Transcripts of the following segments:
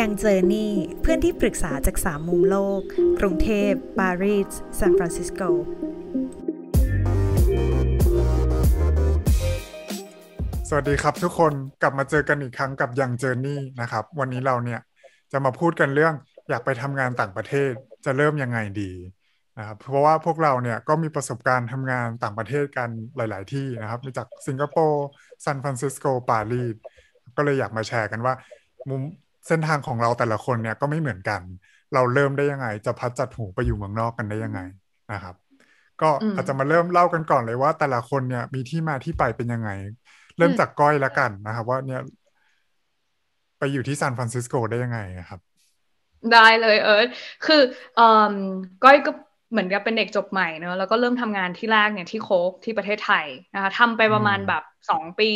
ยังเจอนี่เพื่อนที่ปรึกษาจากสามมุมโลก กรุงเทพปารีสซานฟรานซิสโกสวัสดีครับทุกคนกลับมาเจอกันอีกครั้งกับยังเจอนี่นะครับ วันนี้เราเนี่ยจะมาพูดกันเรื่องอยากไปทำงานต่างประเทศจะเริ่มยังไงดีนะครับเพราะว่าพวกเราเนี่ยก็มีประสบการณ์ทำงานต่างประเทศกันหลาย ๆ ที่นะครับมาจากสิงคโปร์ซานฟรานซิสโกปารีสก็เลยอยากมาแชร์กันว่ามุม เส้นทางของเราแต่ละคนเนี่ยก็ไม่เหมือนกัน เราเริ่มได้ยังไง จับพลัดจับผลูไปอยู่เมืองนอกกันได้ยังไงนะครับ ก็อาจจะมาเริ่มเล่ากันก่อนเลยว่า แต่ละคนเนี่ยมีที่มาที่ไปเป็นยังไง เริ่มจากก้อยละกันนะครับ ว่าเนี่ย ไปอยู่ที่ซานฟรานซิสโกได้ยังไงครับ ได้เลยเอิร์ธคือเอ่อก้อยก็เหมือนกับเป็นเด็กจบใหม่เนอะแล้วก็เริ่มทำงานที่แรกเนี่ยที่ Coke ที่ประเทศไทยนะคะทำไปประมาณแบบสองปี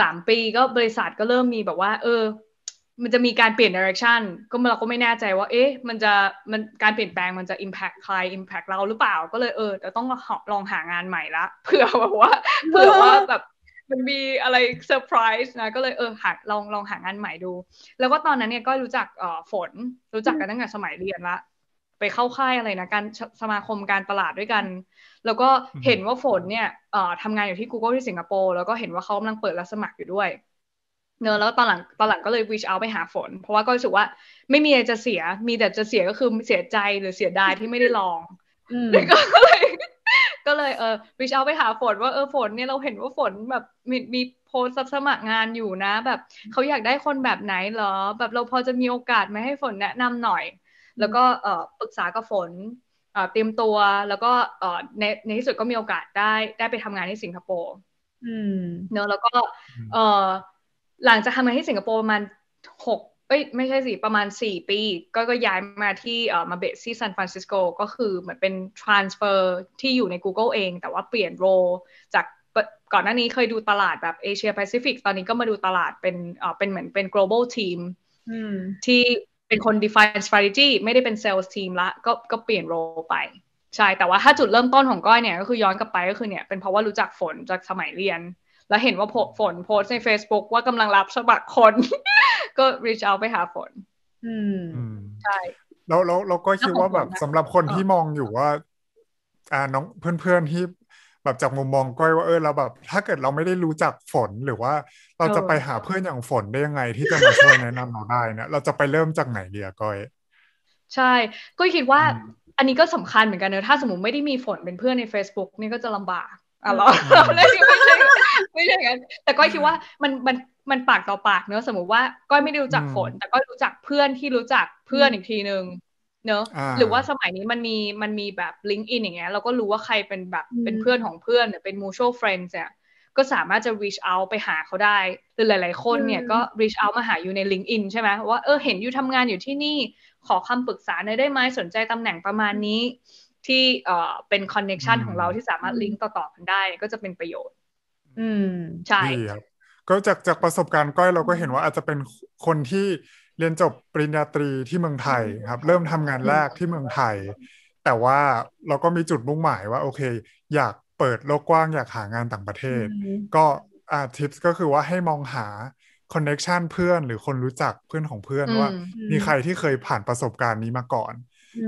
สามปีก็บริษัทก็เริ่มมีแบบว่า เออ มันจะมีการเปลี่ยน direction ก็เราก็ไม่แน่ใจว่า เอ๊ะ มันจะมันการเปลี่ยนแปลงมันจะ impact ใคร impact เราหรือเปล่า ก็เลยเออจะต้องลองหางานใหม่ละเผื่อแบบว่าเผื่อว่าแบบมันมีอะไรเซอร์ไพรส์นะ ก็เลยเออหาลองลองหางานใหม่ดู แล้วก็ตอนนั้นเนี่ยก็รู้จักเอ่อฝน รู้จักกันตั้งแต่สมัยเรียนละ ไปเข้าค่ายอะไรนะ การสมาคมการตลาดด้วยกัน แล้วก็เห็นว่าฝนเนี่ยเอ่อทำงานอยู่ที่ Google ที่สิงคโปร์ แล้วก็เห็นว่าเขากำลังเปิดรับสมัครอยู่ด้วย เนอะแล้วตอนหลังตอนหลังก็เลย reach out ไปหาฝน เพราะว่าก็รู้สึกว่าไม่มีอะไรจะเสีย มีแต่จะเสียก็คือเสียใจหรือเสียดายที่ไม่ได้ลองก็เลยก็เลยเออ reach out ไปหาฝนว่าเออฝนเนี่ยเราเห็นว่าฝนแบบมีมีโพสสมัครงานอยู่นะ แบบเขาอยากได้คนแบบไหนเหรอ แบบเราพอจะมีโอกาสไหมให้ฝนแนะนำหน่อย แล้วก็เออปรึกษากับฝนเตรียมตัวแล้วก็เออในในที่สุดก็มีโอกาสได้ได้ไปทำงานที่สิงคโปร์เนอะแล้วก็เออ หลังจากทำงานที่สิงคโปร์ประมาณหกเอ้ยไม่ใช่สิประมาณสี่ปี ก็ก็ย้ายมาที่เอ่อมา base ที่ซานฟรานซิสโกก็คือเหมือนเป็น transfer ที่อยู่ใน Google เอง แต่ว่าเปลี่ยน role จากก่อนหน้านี้เคยดูตลาดแบบเอเชียแปซิฟิกตอนนี้ก็มาดูตลาดเป็นเอ่อเป็นเหมือนเป็น global team ที่เป็นคน define strategy ไม่ได้เป็น sales team ละก็ก็เปลี่ยนโรไป ใช่ แต่ว่าถ้าจุดเริ่มต้นของก้อยเนี่ยก็คือย้อนกลับไปก็คือเนี่ยเป็นเพราะว่ารู้จักฝนจากสมัยเรียน แล้วเห็นว่าฝนโพสใน Facebook ว่ากำลังรับสมัครคน ก็ reach out ไปหาฝน อืมใช่แล้วแล้วเราก็คิดว่าแบบสำหรับคนที่มองอยู่ว่า อ่าน้องเพื่อนๆที่แบบจากมุมมองก้อยว่าเออเราแบบ ถ้าเกิดเราไม่ได้รู้จักฝนหรือว่าเราจะไปหาเพื่อนอย่างฝนได้ยังไง ที่จะมาช่วยแนะนำเราได้เนี่ยเราจะไปเริ่มจากไหนดีอะก้อย ใช่ก็คิดว่า อันนี้ก็สำคัญเหมือนกันเนอะถ้าสมมติไม่ได้มีฝนเป็นเพื่อนใน Facebook นี่ก็จะลำบาก อะหรอไม่ใช่ไม่ใช่ไม่ใช่อย่างนั้นแต่ก้อยคิดว่ามันมันมันปากต่อปากเนอะสมมติว่าก้อยไม่ได้รู้จักฝน แต่ก็รู้จักเพื่อนที่รู้จักเพื่อนอีกทีนึงเนอะหรือว่าสมัยนี้มันมีมันมีแบบลิงก์อินอย่างเงี้ยเราก็รู้ว่าใครเป็นแบบเป็นเพื่อนของเพื่อนเป็น mutual friends เนี่ยก็สามารถจะ reach out ไปหาเขาได้ หรือหลาย ๆ คนเนี่ยก็ reach out มาหาอยู่ใน LinkedIn ใช่ไหมว่าเออเห็นอยู่ทำงานอยู่ที่นี่ขอคำปรึกษาหน่อยได้ไหมสนใจตำแหน่งประมาณนี้ ที่เอ่อเป็น connection ของเราที่สามารถลิงก์ต่อๆกันได้ก็จะเป็นประโยชน์ อืมใช่ครับก็จากจากประสบการณ์ก้อยเราก็เห็นว่าอาจจะเป็นคนที่เรียนจบปริญญาตรีที่เมืองไทยครับ เริ่มทำงานแรกที่เมืองไทย แต่ว่าเราก็มีจุดมุ่งหมายว่าโอเค อยากเปิดโลกกว้างอยากหางานต่างประเทศ ก็อ่าทิปส์ก็คือว่าให้มองหาคอนเน็ชันเพื่อนหรือคนรู้จักเพื่อนของเพื่อนว่า มีใครที่เคยผ่านประสบการณ์นี้มาก่อน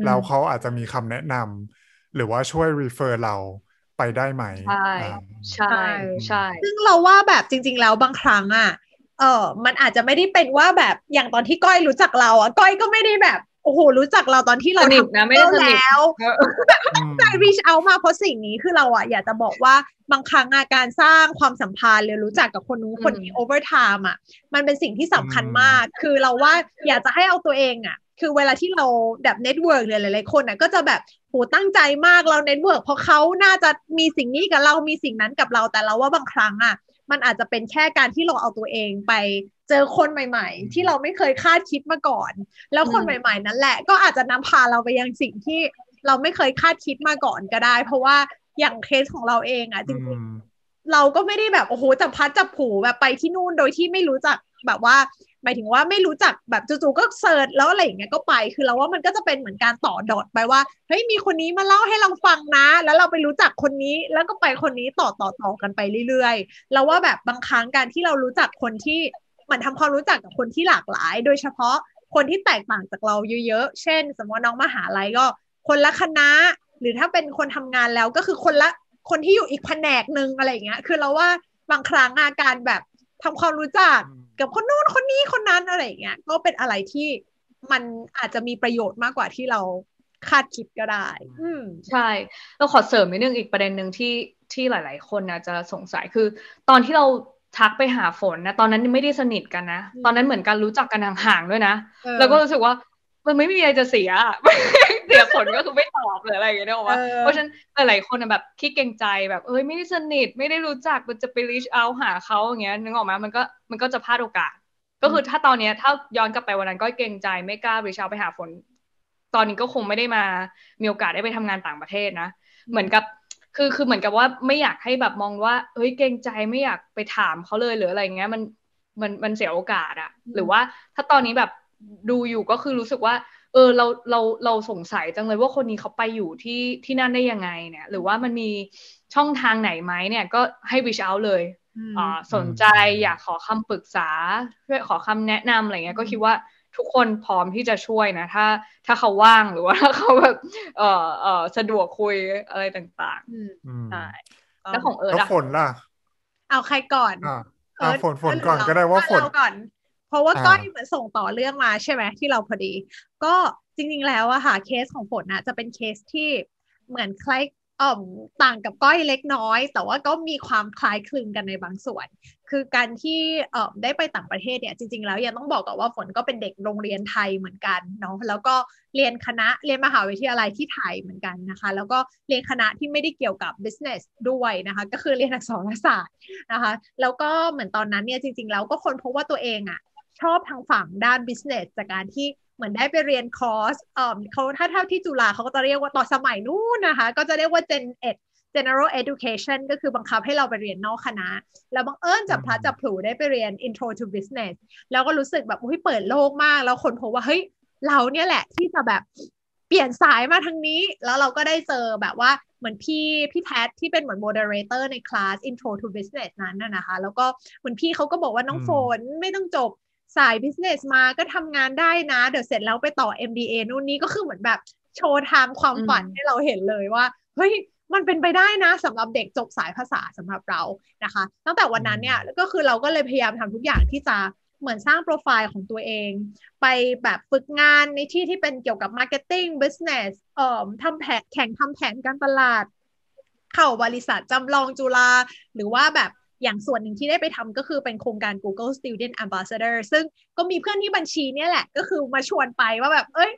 แล้วเขาอาจจะมีคำแนะนำหรือว่าช่วยรีเฟอร์เราไปได้ไหม ใช่ใช่ใช่ซึ่งเราว่าแบบจริง ๆ แล้วบางครั้งอะเออมันอาจจะไม่ได้เป็นว่าแบบอย่างตอนที่ก้อยรู้จักเราอะก้อยก็ไม่ได้แบบโอ้โหรู้จักเราตอนที่เราทำนะไม่ได้แล้วจะ reach out มาเพราะสิ่งนี้คือเราอะอยากจะบอกว่าบางครั้งอาการสร้างความสัมพันธ์หรือรู้จักกับคนนู้นคนนี้ over time อะมันเป็นสิ่งที่สำคัญมาก คือเราว่าอยากจะให้เอาตัวเองอะ คือเวลาที่เราแบบ network หรือหลายๆคนอะก็จะแบบโหตั้งใจมากเรา network เพราะเขาน่าจะมีสิ่งนี้กับเรามีสิ่งนั้นกับเราแต่เราว่าบางครั้งอะมันอาจจะเป็นแค่การที่เราเอาตัวเองไปเจอคนใหม่ ๆ ที่เราไม่เคยคาดคิดมาก่อน แล้วคนใหม่ ๆ นั่นแหละ ก็อาจจะนำพาเราไปยังสิ่งที่เราไม่เคยคาดคิดมาก่อนก็ได้ เพราะว่าอย่างเคสของเราเองอะจริงๆเราก็ไม่ได้แบบโอ้โหจับพัดจับผูแบบไปที่นู่นโดยที่ไม่รู้จักแบบว่า หมายถึงว่าไม่รู้จักแบบจู่ๆก็เสิร์ชแล้วอะไรอย่างเงี้ยก็ไป คือเราว่ามันก็จะเป็นเหมือนการต่อดอทไปว่าเฮ้ยมีคนนี้มาเล่าให้เราฟังนะ แล้วเราไปรู้จักคนนี้ แล้วก็ไปคนนี้ต่อต่อต่อกันไปเรื่อยๆเราว่าแบบบางครั้งการที่เรารู้จักคนที่เหมือนทำความรู้จักกับคนที่หลากหลาย โดยเฉพาะคนที่แตกต่างจากเราเยอะๆ เช่น สมมติน้องมหาลัยก็ คนละคณะ หรือถ้าเป็นคนทำงานแล้วก็คือคนละคนที่อยู่อีกแผนกหนึ่งอะไรอย่างเงี้ย คือเราว่าบางครั้งอาการแบบทำความรู้จัก กับคนนู้นคนนี้คนนั้นอะไรเงี้ยก็เป็นอะไรที่มันอาจจะมีประโยชน์มากกว่าที่เราคาดคิดก็ได้ อืมใช่ เราขอเสริมนิดนึงอีกประเด็นหนึ่งที่ที่หลาย ๆ คนนะจะสงสัยคือ ตอนที่เราทักไปหาฝนนะ ตอนนั้นไม่ได้สนิทกันนะ ตอนนั้นเหมือนกันรู้จักกันห่างๆด้วยนะ แล้วก็รู้สึกว่ามันไม่มีอะไรจะเสียเสี ยผลก็คือไม่ตอบหรืออะไรอย่างเงี้ยนะว่าเพราะฉะนั้นหลายๆคนแบบขี้เกรงใจแบบเอ้ยไม่ได้สนิทไม่ได้รู้จักมันจะไปรีชเอาหาเขาอย่างเงี้ยนึกออกไหมมันก็มันก็จะพลาดโอกาส ก็คือถ้าตอนเนี้ยถ้าย้อนกลับไปวันนั้นก็เกรงใจไม่กล้ารีชเอาไปหาฝน ตอนนี้ก็คงไม่ได้มามีโอกาสได้ไปทำงานต่างประเทศนะ เหมือนกับคือคือเหมือนกับว่าไม่อยากให้แบบมองว่าเฮ้ยเกรงใจไม่อยากไปถามเขาเลยหรืออะไรเงี้ยมันมันมันเสียโอกาสอะหรือว่าถ้าตอนนี้แบบดูอยู่ก็คือรู้สึกว่า เออเราเราเราสงสัยจังเลยว่าคนนี้เขาไปอยู่ที่ที่นั่นได้ยังไงเนี่ย หรือว่ามันมีช่องทางไหนไหมเนี่ยก็ให้ reach out เลยอ่าสนใจอยากขอคำปรึกษาช่วยขอคำแนะนำอะไรเงี้ยก็คิดว่าทุกคนพร้อมที่จะช่วยนะ ถ้าถ้าเขาว่างหรือว่าถ้าเขาแบบเออเออสะดวกคุยอะไรต่างๆใช่แล้วของเอิร์ดฝนล่ะ เอาใครก่อนอ่าฝนฝนก่อนก็ได้ว่าฝนก่อน เพราะว่าก้อยเหมือนส่งต่อเรื่องมาใช่ไหมที่เราพอดี ก็จริง ๆ แล้วอะค่ะเคสของฝนอะจะเป็นเคสที่เหมือนคล้ายอ่อมต่างกับก้อยเล็กน้อย แต่ว่าก็มีความคล้ายคลึงกันในบางส่วน คือการที่เอ่อได้ไปต่างประเทศเนี่ยจริง ๆ แล้วยังต้องบอกก่อนว่าฝนก็เป็นเด็กโรงเรียนไทยเหมือนกันเนาะแล้วก็เรียนคณะเรียนมหาวิทยาลัยที่ไทยเหมือนกันนะคะ แล้วก็เรียนคณะที่ไม่ได้เกี่ยวกับ business ด้วยนะคะ ก็คือเรียนอักษรศาสตร์นะคะ แล้วก็เหมือนตอนนั้นเนี่ยจริง ๆ แล้วก็คนพบว่าตัวเองอะ ชอบทางฝั่งด้าน business จากการที่เหมือนได้ไปเรียนคอร์สเอ่อเขาถ้าเท่าที่จุฬาเขาก็จะเรียกว่าต่อสมัยนู้นนะคะ ก็จะเรียกว่า Gen Ed general education ก็คือบังคับให้เราไปเรียนนอกคณะ แล้วบังเอิญจับพลัดจับผูได้ไปเรียน intro to business แล้วก็รู้สึกแบบเฮ้ยเปิดโลกมาก แล้วค้นพบว่า เฮ้ย เราเนี่ยแหละที่จะแบบเปลี่ยนสายมาทางนี้ แล้วเราก็ได้เจอแบบว่าเหมือนพี่พี่แพทที่เป็นเหมือนโมเดเลเตอร์ในคลาส intro to business นั้นนะคะ แล้วก็เหมือนพี่เขาก็บอกว่าน้องฝนไม่ต้องจบ สาย business มาก็ทำงานได้นะ เดี๋ยวเสร็จแล้วไปต่อ MBA นู่นนี่ก็คือเหมือนแบบโชว์ทางความฝันให้เราเห็นเลยว่า เฮ้ยมันเป็นไปได้นะสำหรับเด็กจบสายภาษาสำหรับเรานะคะ ตั้งแต่วันนั้นเนี่ยก็คือเราก็เลยพยายามทำทุกอย่างที่จะเหมือนสร้างโปรไฟล์ของตัวเอง ไปแบบฝึกงานในที่ที่เป็นเกี่ยวกับ marketing business เอ่อทำแผนแข่งทำแผนการตลาด เข้าบริษัทจำลองจุฬาหรือว่าแบบ อย่างส่วนหนึ่งที่ได้ไปทำก็คือเป็นโครงการ Google Student Ambassador ซึ่งก็มีเพื่อนที่บัญชีเนี่ยแหละ ก็คือมาชวนไปว่าแบบ เอ้ย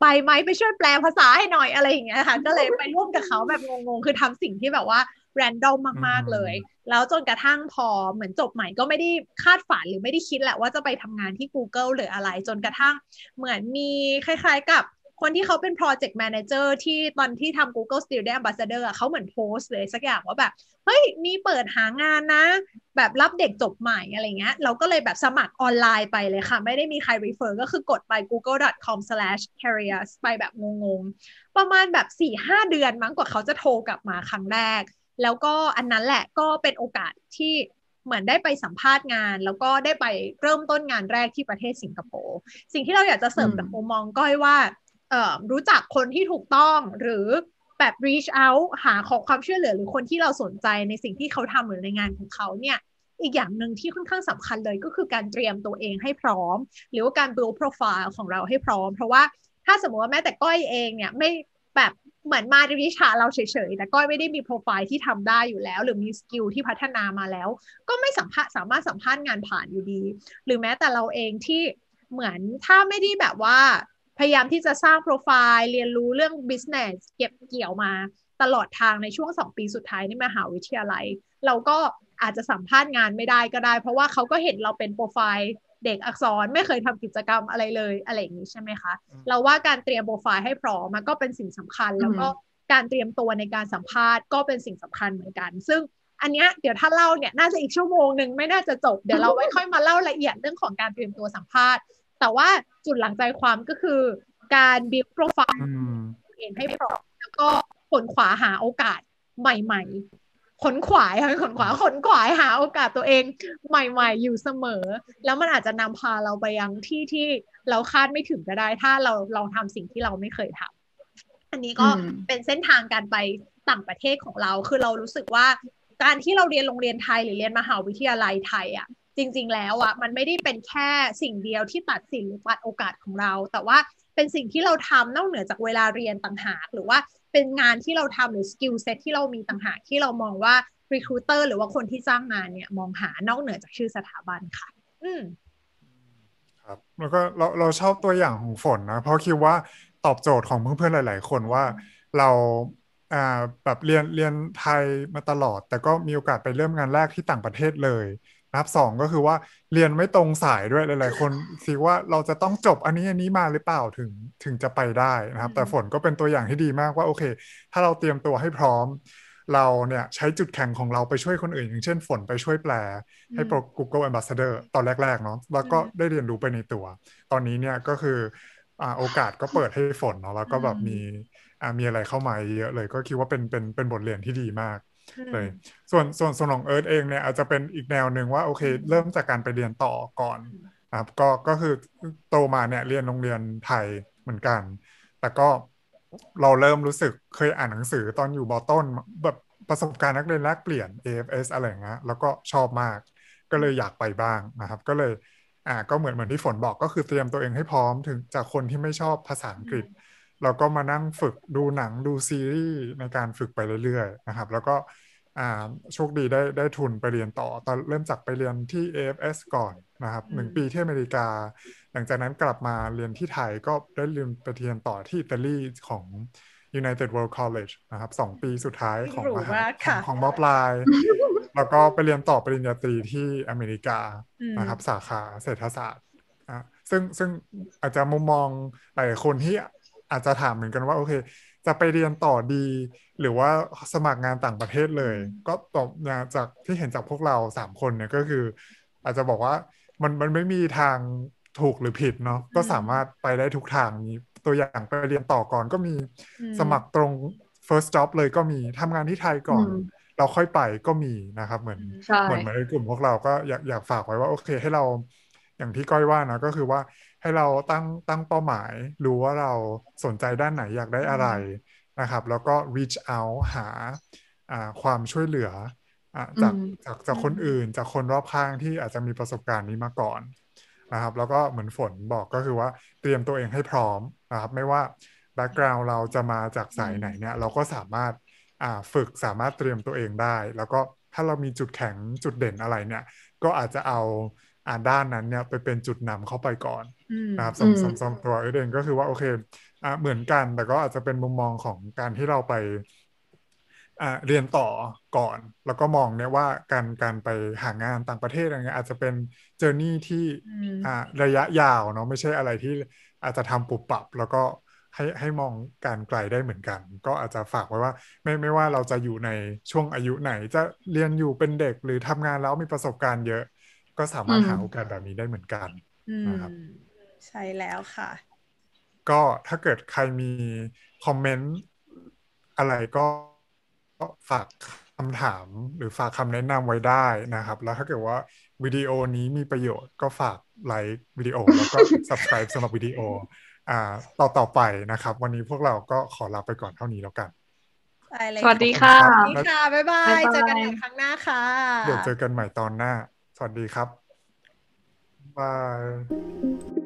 ไปไหมไปช่วยแปลภาษาให้หน่อยอะไรอย่างเงี้ยค่ะ ก็เลยไปร่วมกับเขาแบบงงๆ คือทำสิ่งที่แบบว่าแรนดอมมากๆเลย แล้วจนกระทั่งพอเหมือนจบใหม่ก็ไม่ได้คาดฝันหรือไม่ได้คิดแหละว่าจะไปทำงานที่ Google หรืออะไร จนกระทั่งเหมือนมีคล้าย ๆกับ คนที่เขาเป็น project manager ที่ตอนที่ทำ Google Student Ambassador เขาเหมือนโพสเลยสักอย่างว่าแบบ เฮ้ย มีเปิดหางานนะ แบบรับเด็กจบใหม่อะไรเงี้ย เราก็เลยแบบสมัครออนไลน์ไปเลยค่ะ ไม่ได้มีใคร refer ก็คือกดไป google.com/careers ไปแบบงงๆ ประมาณแบบ4-5เดือนมั้งกว่าเขาจะโทรกลับมาครั้งแรก แล้วก็อันนั้นแหละก็เป็นโอกาสที่เหมือนได้ไปสัมภาษณ์งาน แล้วก็ได้ไปเริ่มต้นงานแรกที่ประเทศสิงคโปร์สิ่งที่เราอยากจะเสริมจากมุมมองก้อยว่า รู้จักคนที่ถูกต้องหรือแบบ reach out หาขอความช่วยเหลือหรือคนที่เราสนใจในสิ่งที่เขาทำหรือในงานของเขาเนี่ยอีกอย่างหนึ่งที่ค่อนข้างสำคัญเลยก็คือการเตรียมตัวเองให้พร้อม หรือว่าการ build profile ของเราให้พร้อม เพราะว่าถ้าสมมติว่าแม้แต่ก้อยเองเนี่ยไม่แบบเหมือนมาในวิชาเราเฉยๆ แต่ก้อยไม่ได้มีโปรไฟล์ที่ทำได้อยู่แล้ว หรือมี skill ที่พัฒนามาแล้ว ก็ไม่สัมภาษณ์สามารถสัมภาษณ์งานผ่านอยู่ดี หรือแม้แต่เราเองที่เหมือนถ้าไม่ได้แบบว่า พยายามที่จะสร้างโปรไฟล์เรียนรู้เรื่อง business เก็บเกี่ยวมาตลอดทางในช่วงสองปีสุดท้ายในมหาวิทยาลัย เราก็อาจจะสัมภาษณ์งานไม่ได้ก็ได้ เพราะว่าเขาก็เห็นเราเป็นโปรไฟล์เด็กอักษรไม่เคยทำกิจกรรมอะไรเลยอะไรอย่างนี้ใช่ไหมคะ เราว่าการเตรียมโปรไฟล์ให้พร้อมมันก็เป็นสิ่งสำคัญ แล้วก็การเตรียมตัวในการสัมภาษณ์ก็เป็นสิ่งสำคัญเหมือนกัน ซึ่งอันนี้เดี๋ยวถ้าเล่าเนี่ยน่าจะอีกชั่วโมงหนึ่งไม่น่าจะจบ เดี๋ยวเราไว้ค่อยมาเล่าละเอียดเรื่องของการเตรียมตัวสัมภาษณ์ แต่ว่าจุดหลังใจความก็คือ การบิวโปรไฟล์เองให้พร้อมแล้วก็ผลขวาหาโอกาสใหม่ ๆ ขนขวายค่ะขนขวายขนขวายหาโอกาสตัวเองใหม่ ๆ อยู่เสมอ แล้วมันอาจจะนำพาเราไปยังที่ที่เราคาดไม่ถึงก็ได้ ถ้าเราลองทำสิ่งที่เราไม่เคยทำอันนี้ก็เป็นเส้นทางการไปต่างประเทศของเรา คือเรารู้สึกว่าการที่เราเรียนโรงเรียนไทยหรือเรียนมหาวิทยาลัยไทยอะ จริง ๆ แล้วอะมันไม่ได้เป็นแค่สิ่งเดียวที่ตัดสินหรือตัดโอกาสของเรา แต่ว่าเป็นสิ่งที่เราทำนอกเหนือจากเวลาเรียนต่างหาก หรือว่าเป็นงานที่เราทำหรือ skill set ที่เรามีต่างหากที่เรามองว่า recruiter หรือว่าคนที่จ้างงานเนี่ยมองหานอกเหนือจากชื่อสถาบันค่ะ อืมครับแล้วก็เราเราชอบตัวอย่างของฝนนะ เพราะคิดว่าตอบโจทย์ของเพื่อนๆหลาย ๆ คนว่าเราอ่าแบบเรียนเรียนไทยมาตลอด แต่ก็มีโอกาสไปเริ่มงานแรกที่ต่างประเทศเลย นะครับสองก็คือว่าเรียนไม่ตรงสายด้วยหลาย ๆ คนคิดว่าเราจะต้องจบอันนี้อันนี้มาหรือเปล่าถึงถึงจะไปได้นะครับ แต่ฝนก็เป็นตัวอย่างที่ดีมากว่าโอเค ถ้าเราเตรียมตัวให้พร้อม เราเนี่ยใช้จุดแข็งของเราไปช่วยคนอื่น อย่างเช่นฝนไปช่วยแปลให้โปร Google Ambassador ตอนแรก ๆ เนาะแล้วก็ได้เรียนรู้ไปในตัว ตอนนี้เนี่ยก็คือโอกาสก็เปิดให้ฝนเนาะแล้วก็แบบมีมีอะไรเข้ามาเยอะเลย ก็คิดว่าเป็นเป็นเป็นบทเรียนที่ดีมาก เลยส่วนส่วนส่วนของเอิร์ธเองเนี่ยอาจจะเป็นอีกแนวหนึ่งว่าโอเค เริ่มจากการไปเรียนต่อก่อนครับก็ก็คือโตมาเนี่ยเรียนโรงเรียนไทยเหมือนกัน แต่ก็เราเริ่มรู้สึกเคยอ่านหนังสือตอนอยู่บอต้นแบบประสบการณ์นักเรียนแลกเปลี่ยน AFS อะไรเงี้ยแล้วก็ชอบมาก ก็เลยอยากไปบ้างนะครับ ก็เลยอ่าก็เหมือนเหมือนที่ฝนบอกก็คือเตรียมตัวเองให้พร้อมถึงจากคนที่ไม่ชอบภาษาอังกฤษ เราก็มานั่งฝึกดูหนังดูซีรีส์ในการฝึกไปเรื่อยๆนะครับ แล้วก็โชคดีได้ได้ทุนไปเรียนต่อ ตอนเริ่มจากไปเรียนที่ AFS ก่อนนะครับหนึ่งปีที่อเมริกา หลังจากนั้นกลับมาเรียนที่ไทยก็ได้เรียนไปเรียนต่อที่อิตาลีของ United World College นะครับสองปีสุดท้ายของมหาของของมอปลาย แล้วก็ไปเรียนต่อปริญญาตรีที่อเมริกานะครับสาขาเศรษฐศาสตร์ซึ่งซึ่งอาจจะมุมมองหลายคนที่ อาจจะถามเหมือนกันว่า โอเค จะไปเรียนต่อดี หรือว่าสมัครงานต่างประเทศเลย ก็ตอบจากที่เห็นจากพวกเราสามคนเนี่ยก็คือ อาจจะบอกว่ามันมันไม่มีทางถูกหรือผิดเนาะก็สามารถไปได้ทุกทางมีตัวอย่างไปเรียนต่อก่อนก็มีสมัครตรง first job เลยก็มีทำงานที่ไทยก่อน เราค่อยไปก็มีนะครับ เหมือนเหมือนเหมือนในกลุ่มพวกเราก็อยากอยากฝากไว้ว่าโอเค ให้เราอย่างที่ก้อยว่านะก็คือว่า ให้เราตั้งตั้งเป้าหมาย รู้ว่าเราสนใจด้านไหนอยากได้อะไรนะครับ แล้วก็ reach out หาความช่วยเหลือจากจากจากคนอื่น จากคนรอบข้างที่อาจจะมีประสบการณ์นี้มาก่อนนะครับ แล้วก็เหมือนฝนบอกก็คือว่าเตรียมตัวเองให้พร้อมนะครับ ไม่ว่าแบ็กกราวน์เราจะมาจากสายไหนเนี่ยเราก็สามารถฝึกสามารถเตรียมตัวเองได้ แล้วก็ถ้าเรามีจุดแข็งจุดเด่นอะไรเนี่ย ก็อาจจะเอาอ่าด้านนั้นเนี่ยไปเป็นจุดนำเข้าไปก่อน นะครับสมสมสมตัวเองก็คือว่าโอเคอ่าเหมือนกัน แต่ก็อาจจะเป็นมุมมองของการที่เราไปอ่าเรียนต่อก่อน แล้วก็มองเนี่ยว่าการการไปหางานต่างประเทศอะไรเงี้ยอาจจะเป็นเจอร์นี่ที่อ่าระยะยาวเนาะไม่ใช่อะไรที่อาจจะทำปุบปับ แล้วก็ให้ให้มองการไกลได้เหมือนกัน ก็อาจจะฝากไว้ว่า ไม่ไม่ว่าเราจะอยู่ในช่วงอายุไหน จะเรียนอยู่เป็นเด็กหรือทำงานแล้วมีประสบการณ์เยอะ ก็สามารถหาโอกาสแบบนี้ได้เหมือนกันนะครับ ใช่แล้วค่ะ ก็ถ้าเกิดใครมีคอมเมนต์อะไรก็ฝากคำถามหรือฝากคำแนะนำไว้ได้นะครับ แล้วถ้าเกิดว่าวิดีโอนี้มีประโยชน์ก็ฝากไลค์วิดีโอแล้วก็ subscribe สำหรับวิดีโออ่าต่อต่อไปนะครับ วันนี้พวกเราก็ขอลาไปก่อนเท่านี้แล้วกันสวัสดีค่ะสวัสดีค่ะ บ๊ายบายเจอกันใหม่ครั้งหน้าค่ะ เดี๋ยวเจอกันใหม่ตอนหน้า สวัสดีครับบาย